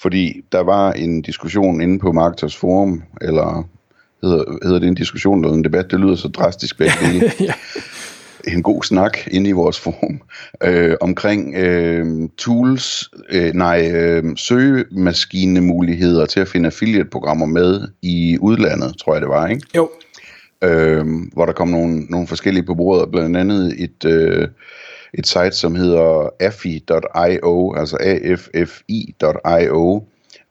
Fordi der var en diskussion inde på Marketers Forum, eller hedder, hedder det en diskussion eller en debat, det lyder så drastisk begge dele. ja. En god snak inde i vores forum øh, omkring øh, tools, øh, nej, øh, søgemaskinemuligheder til at finde affiliate-programmer med i udlandet, tror jeg det var, ikke? Jo. Øh, hvor der kom nogle, nogle forskellige på bordet, blandt andet et... Øh, et site, som hedder afi.io, altså affi.io,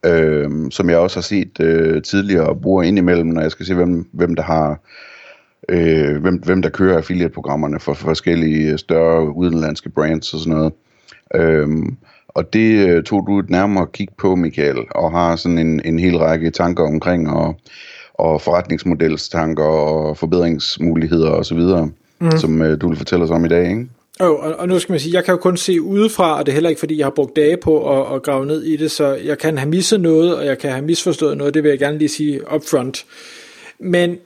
øh, som jeg også har set øh, tidligere og bruger indimellem, når jeg skal se, hvem, hvem der har øh, hvem, hvem der kører affiliate-programmerne for, for forskellige større udenlandske brands og sådan noget. Øh, og det øh, tog du et nærmere kig på, Michael, og har sådan en, en hel række tanker omkring, og, og forretningsmodelstanker og forbedringsmuligheder osv., mm. som øh, du vil fortælle os om i dag, ikke? Jo, og, og nu skal man sige, jeg kan jo kun se udefra, og det er heller ikke fordi, jeg har brugt dage på at, at grave ned i det, så jeg kan have misset noget, og jeg kan have misforstået noget, det vil jeg gerne lige sige upfront. Men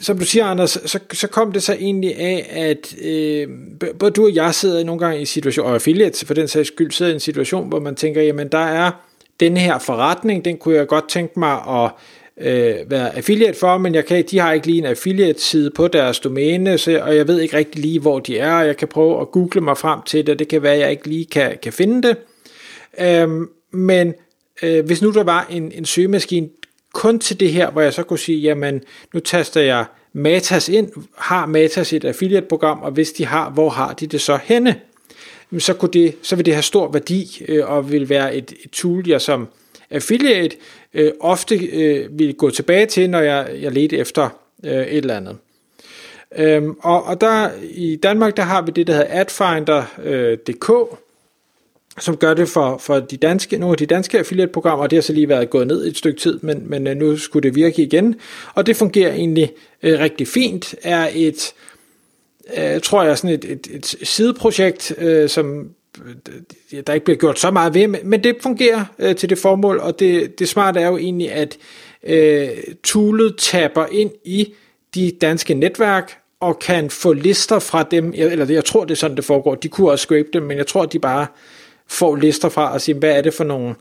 som du siger, Anders, så, så kom det så egentlig af, at øh, både du og jeg sidder nogle gange i situation, og affiliates for den sags skyld, sidder i en situation, hvor man tænker, jamen der er den her forretning, den kunne jeg godt tænke mig at øh, være affiliate for, men jeg kan, de har ikke lige en affiliate-side på deres domæne, så, og jeg ved ikke rigtig lige, hvor de er, og jeg kan prøve at google mig frem til det, det kan være, at jeg ikke lige kan, kan finde det. Øh, men øh, hvis nu der var en, en søgemaskine kun til det her, hvor jeg så kunne sige, jamen nu taster jeg Matas ind, har Matas et affiliate-program, og hvis de har, hvor har de det så henne? Så, kunne det, så vil det have stor værdi, øh, og vil være et, et tool, jeg som affiliate øh, ofte øh, ville gå tilbage til, når jeg, jeg ledte efter øh, et eller andet. Øhm, og, og der i Danmark, der har vi det, der hedder adfinder.dk, øh, som gør det for, for de danske, nogle af de danske affiliate-programmer, og det har så lige været gået ned et stykke tid, men, men øh, nu skulle det virke igen, og det fungerer egentlig øh, rigtig fint, er et, øh, tror jeg, sådan et, et, et sideprojekt, øh, som der ikke bliver gjort så meget ved, men det fungerer øh, til det formål, og det, det smarte er jo egentlig, at øh, toolet tapper ind i de danske netværk, og kan få lister fra dem, eller jeg tror det er sådan det foregår, de kunne også scrape dem, men jeg tror de bare får lister fra og siger, hvad er det for nogle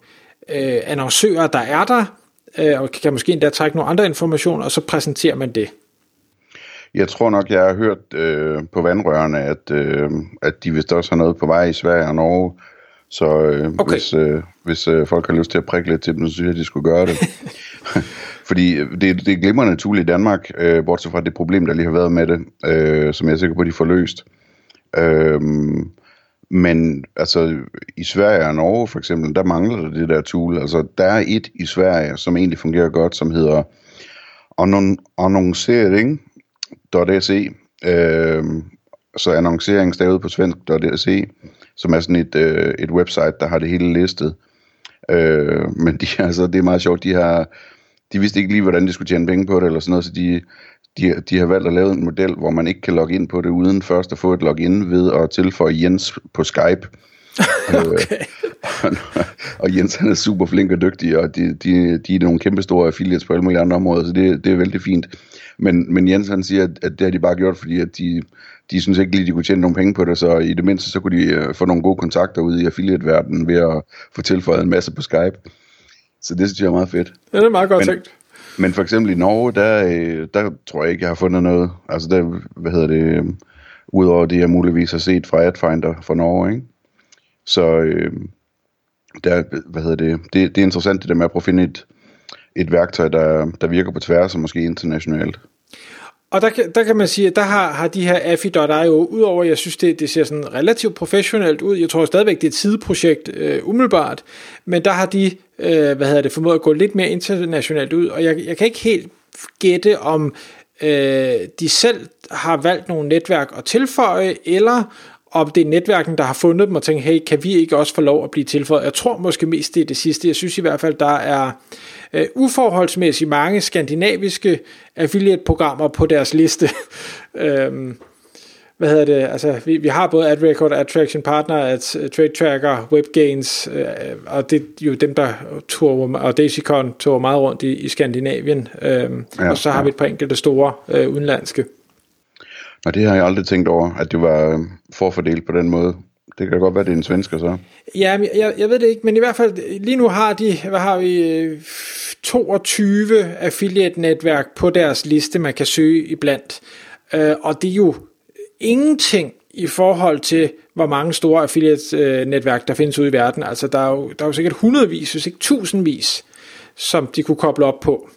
øh, annoncører, der er der, øh, og kan måske endda trække nogle andre informationer, og så præsenterer man det. Jeg tror nok, jeg har hørt øh, på vandrørene, at, øh, at de vist også har noget på vej i Sverige og Norge. Så øh, okay. hvis, øh, hvis øh, folk har lyst til at prikke lidt til dem, så synes jeg, at de skulle gøre det. Fordi det, det er glimrende tool i Danmark, øh, bortset fra det problem, der lige har været med det, øh, som jeg er sikker på, de får løst. Øh, men altså i Sverige og Norge for eksempel, der mangler der det der tool. Altså der er et i Sverige, som egentlig fungerer godt, som hedder annoncering .se, øh, så annoncering stavet på svensk.se, som er sådan et, øh, et website, der har det hele listet. Øh, men de, altså, det er meget sjovt, de har, de vidste ikke lige, hvordan de skulle tjene penge på det, eller sådan noget, så de, de, de har valgt at lave en model, hvor man ikke kan logge ind på det, uden først at få et login ved at tilføje Jens på Skype. okay. og Jens han er super flink og dygtig, og de, de, de er nogle kæmpe store affiliates på alle mulige andre områder, så det, det er vældig fint. Men, men Jens han siger, at, at det har de bare gjort, fordi at de, de synes ikke lige, de kunne tjene nogle penge på det, så i det mindste så kunne de uh, få nogle gode kontakter ude i affiliate-verdenen ved at få tilføjet en masse på Skype. Så det synes jeg er meget fedt. Ja, det er meget godt men, tænkt. Men for eksempel i Norge, der, øh, der tror jeg ikke, jeg har fundet noget. Altså der, hvad hedder det, øh, udover det, jeg muligvis har set fra AdFinder fra Norge, ikke? Så øh, der, hvad hedder det, det, det er interessant det der med at prøve at finde et, et værktøj, der, der virker på tværs og måske internationalt. Og der der kan man sige, at der har, har de her AFI.io, udover jeg synes, det, det ser sådan relativt professionelt ud, jeg tror stadigvæk, det er et sideprojekt øh, umiddelbart, men der har de, øh, hvad hedder det, formået at gå lidt mere internationalt ud, og jeg, jeg kan ikke helt gætte om øh, de selv har valgt nogle netværk at tilføje, eller og det er netværken, der har fundet dem og tænkt, hey, kan vi ikke også få lov at blive tilføjet? Jeg tror måske mest, det er det sidste. Jeg synes i hvert fald, der er uh, uforholdsmæssigt mange skandinaviske affiliate-programmer på deres liste. um, hvad hedder det, altså vi, vi har både AdRecord, AdTraction Partner, at uh, Trade Tracker, WebGains, uh, og det er jo dem, der tog, og DaisyCon tog meget rundt i, i Skandinavien, uh, ja, og så har ja. vi et par enkelte store uh, udenlandske. Og det har jeg aldrig tænkt over, at det var øhm, forfordelt på den måde. Det kan godt være, det er en svensker så. Ja, jeg, jeg ved det ikke, men i hvert fald lige nu har de, hvad har vi, 22 affiliate-netværk på deres liste, man kan søge iblandt. Øh, og det er jo ingenting i forhold til, hvor mange store affiliate-netværk der findes ude i verden. Altså, der er jo, der er jo sikkert hundredvis, hvis ikke tusindvis, som de kunne koble op på.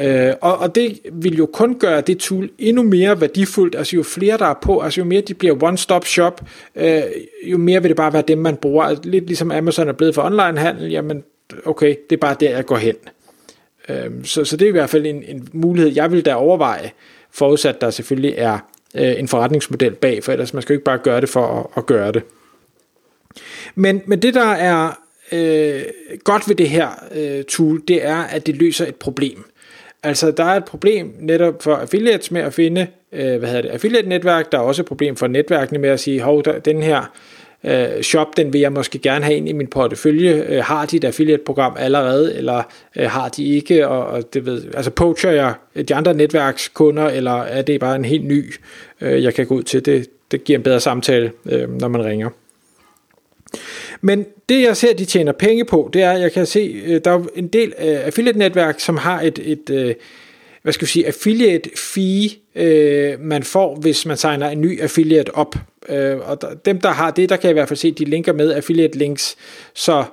Øh, og, og det vil jo kun gøre det tool endnu mere værdifuldt, altså jo flere der er på, altså jo mere de bliver one-stop shop, øh, jo mere vil det bare være dem, man bruger. Altså, lidt ligesom Amazon er blevet for onlinehandel, jamen okay, det er bare der, jeg går hen. Øh, så, så det er i hvert fald en, en mulighed, jeg vil da overveje, forudsat der selvfølgelig er øh, en forretningsmodel bag, for ellers man skal jo ikke bare gøre det for at, at gøre det. Men, men det der er øh, godt ved det her øh, tool, det er, at det løser et problem. Altså, der er et problem netop for affiliates med at finde, øh, hvad hedder det, affiliate-netværk. Der er også et problem for netværkene med at sige, hov, der, den her øh, shop, den vil jeg måske gerne have ind i min portefølje. Øh, har de et affiliate-program allerede, eller øh, har de ikke? Og, og det ved, altså poacher jeg de andre netværkskunder, eller er det bare en helt ny, øh, jeg kan gå ud til? Det, det giver en bedre samtale, øh, når man ringer. Men det jeg ser, de tjener penge på, det er, jeg kan se, øh, der er en del øh, affiliate-netværk, som har et, et øh, hvad skal vi sige, affiliate fee, øh, man får, hvis man signer en ny affiliate op. Øh, og dem, der har det, der kan jeg i hvert fald se, de linker med affiliate links. Så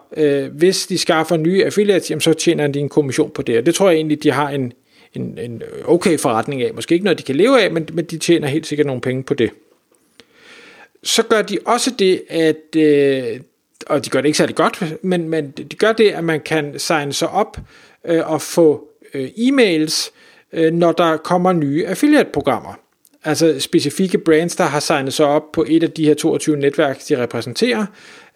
hvis de skaffer nye affiliates, jamen, så tjener de en kommission på det. Og det tror jeg egentlig, de har en, en, en okay forretning af. Måske ikke noget, de kan leve af, men, men de tjener helt sikkert nogle penge på det. Så gør de også det, at øh, og de gør det ikke særlig godt, men, men de gør det, at man kan signe sig op øh, og få øh, e-mails, øh, når der kommer nye affiliate-programmer. Altså specifikke brands, der har signet sig op på et af de her 22 netværk, de repræsenterer,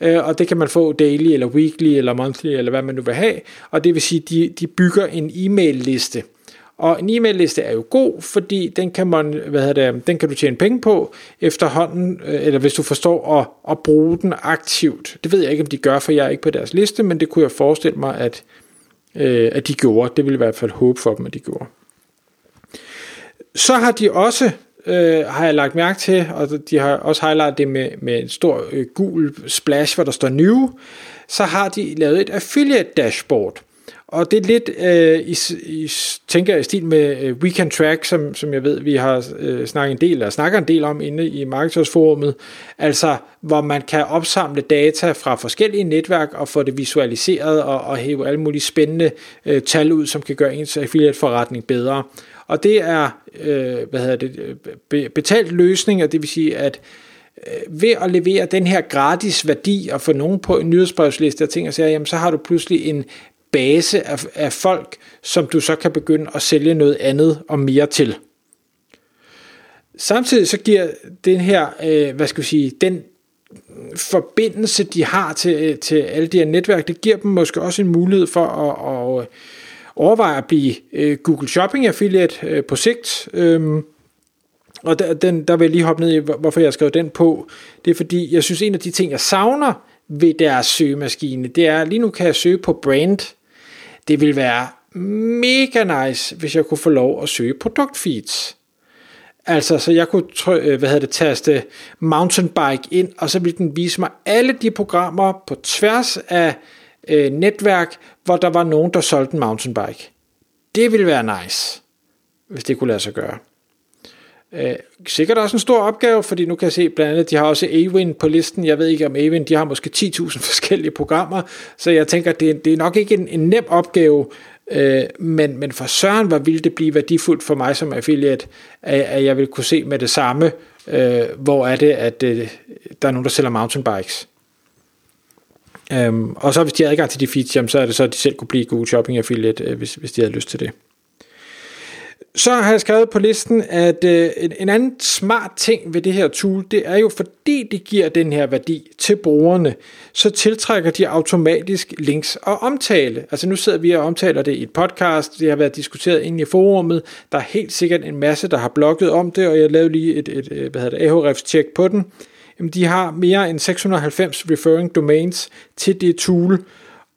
øh, og det kan man få daily, eller weekly, eller monthly, eller hvad man nu vil have, og det vil sige, de, de bygger en e-mail-liste. Og en e-mail-liste er jo god, fordi den kan, man, hvad hedder det, den kan du tjene penge på efterhånden, øh, eller hvis du forstår at, at bruge den aktivt. Det ved jeg ikke, om de gør, for jeg er ikke på deres liste, men det kunne jeg forestille mig, at, øh, at de gjorde. Det ville i hvert fald håbe for dem, at de gjorde. Så har de også, øh, har jeg lagt mærke til, og de har også highlightet det med, med en stor øh, gul splash, hvor der står new, så har de lavet et affiliate dashboard. Og det er lidt, øh, i, i, tænker jeg, i stil med øh, Weekend Track, som, som jeg ved, vi har øh, snakket en del, eller snakker en del om inde i Marketers altså hvor man kan opsamle data fra forskellige netværk og få det visualiseret og, og hæve alle mulige spændende øh, tal ud, som kan gøre ens affiliate-forretning bedre. Og det er øh, hvad hedder det, be, betalt løsning, og det vil sige, at øh, ved at levere den her gratis værdi og få nogen på en nyhedsbrevsliste og ting og sager, jamen så har du pludselig en base af, af folk, som du så kan begynde at sælge noget andet og mere til. Samtidig så giver den her, øh, hvad skal vi sige, den forbindelse, de har til, øh, til alle de her netværk, det giver dem måske også en mulighed for at, at øh, overveje at blive øh, Google Shopping Affiliate på sigt. Øhm, og der, den, der vil jeg lige hoppe ned i, hvorfor jeg skrev den på. Det er fordi, jeg synes, en af de ting, jeg savner ved deres søgemaskine, det er, lige nu kan jeg søge på brand, det vil være mega nice, hvis jeg kunne få lov at søge produktfeeds. Altså, så jeg kunne try- øh, hvad hedder det, taste mountainbike ind, og så ville den vise mig alle de programmer på tværs af øh, netværk, hvor der var nogen, der solgte en mountainbike. Det ville være nice, hvis det kunne lade sig gøre. Øh, sikkert også en stor opgave, fordi nu kan jeg se blandt andet, de har også Awin på listen. Jeg ved ikke om Awin, de har måske 10.000 forskellige programmer, så jeg tænker, det, det er nok ikke en, en nem opgave, øh, men, men for Søren, hvor ville det blive værdifuldt for mig som affiliate, at, at jeg vil kunne se med det samme, øh, hvor er det, at øh, der er nogen, der sælger mountainbikes. Øhm, og så hvis de har adgang til de feeds, jamen, så er det så, at de selv kunne blive Google Shopping Affiliate, øh, hvis, hvis de havde lyst til det. Så har jeg skrevet på listen, at øh, en, en anden smart ting ved det her tool, det er jo fordi det giver den her værdi til brugerne, så tiltrækker de automatisk links og omtale. Altså nu sidder vi og omtaler det i et podcast, det har været diskuteret inde i forumet, der er helt sikkert en masse, der har blogget om det, og jeg lavede lige et, et, et hvad hedder det, Ahrefs tjek på den. Jamen, de har mere end 690 referring domains til det tool,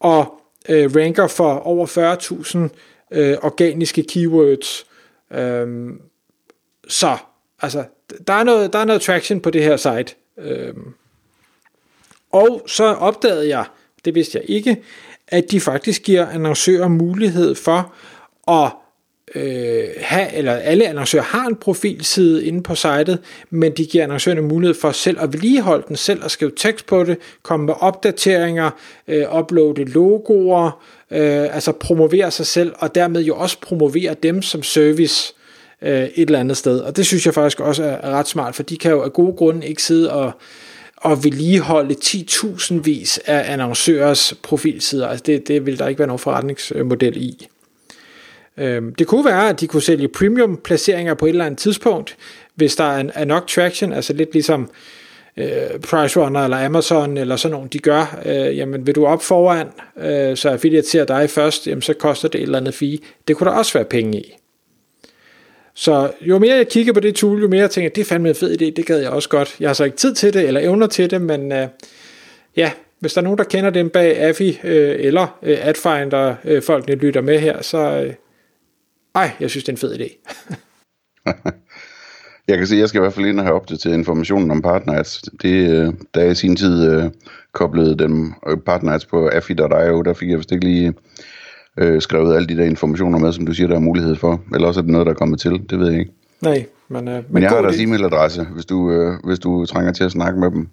og øh, ranker for over 40.000 øh, organiske keywords. Øhm, så, altså, der er, noget, der er noget traction på det her site. Øhm, og så opdagede jeg, det vidste jeg ikke, at de faktisk giver annoncører mulighed for at øh, have, eller alle annoncører har en profilside inde på sitet, men de giver annoncørerne mulighed for selv at vedligeholde den, selv at skrive tekst på det, komme med opdateringer, øh, uploade logoer, øh, altså promovere sig selv, og dermed jo også promovere dem som service øh, et eller andet sted. Og det synes jeg faktisk også er, er ret smart, for de kan jo af gode grunde ikke sidde og og vedligeholde 10.000 vis af annoncørers profilsider. Altså det, det vil der ikke være nogen forretningsmodel i. Øhm, det kunne være, at de kunne sælge premium placeringer på et eller andet tidspunkt, hvis der er, nok traction, altså lidt ligesom øh, PriceRunner eller Amazon eller sådan nogle, de gør, øh, jamen vil du op foran, øh, så affiliate ser dig først, jamen så koster det et eller andet fee. Det kunne der også være penge i. Så jo mere jeg kigger på det tool, jo mere jeg tænker, det er fandme en fed idé, det gad jeg også godt. Jeg har så ikke tid til det, eller evner til det, men øh, ja, hvis der er nogen, der kender dem bag Affi, øh, eller øh, AdFinder, øh, folkene lytter med her, så øh, ej, jeg synes, det er en fed idé. jeg kan se, jeg skal i hvert fald ind og have opdateret informationen om partners. Det, øh, da jeg i sin tid øh, koblede dem øh, partners på afi.io, der fik jeg vist ikke lige øh, skrevet alle de der informationer med, som du siger, der er mulighed for. Eller også er det noget, der er kommet til, det ved jeg ikke. Nej, men... Øh, men, men jeg har deres e-mailadresse, hvis du, øh, hvis du trænger til at snakke med dem.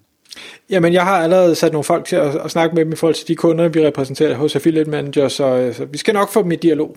Jamen, jeg har allerede sat nogle folk til at, at snakke med dem i forhold til de kunder, vi repræsenterer hos Affiliate Manager, så, øh, så vi skal nok få dem i dialog.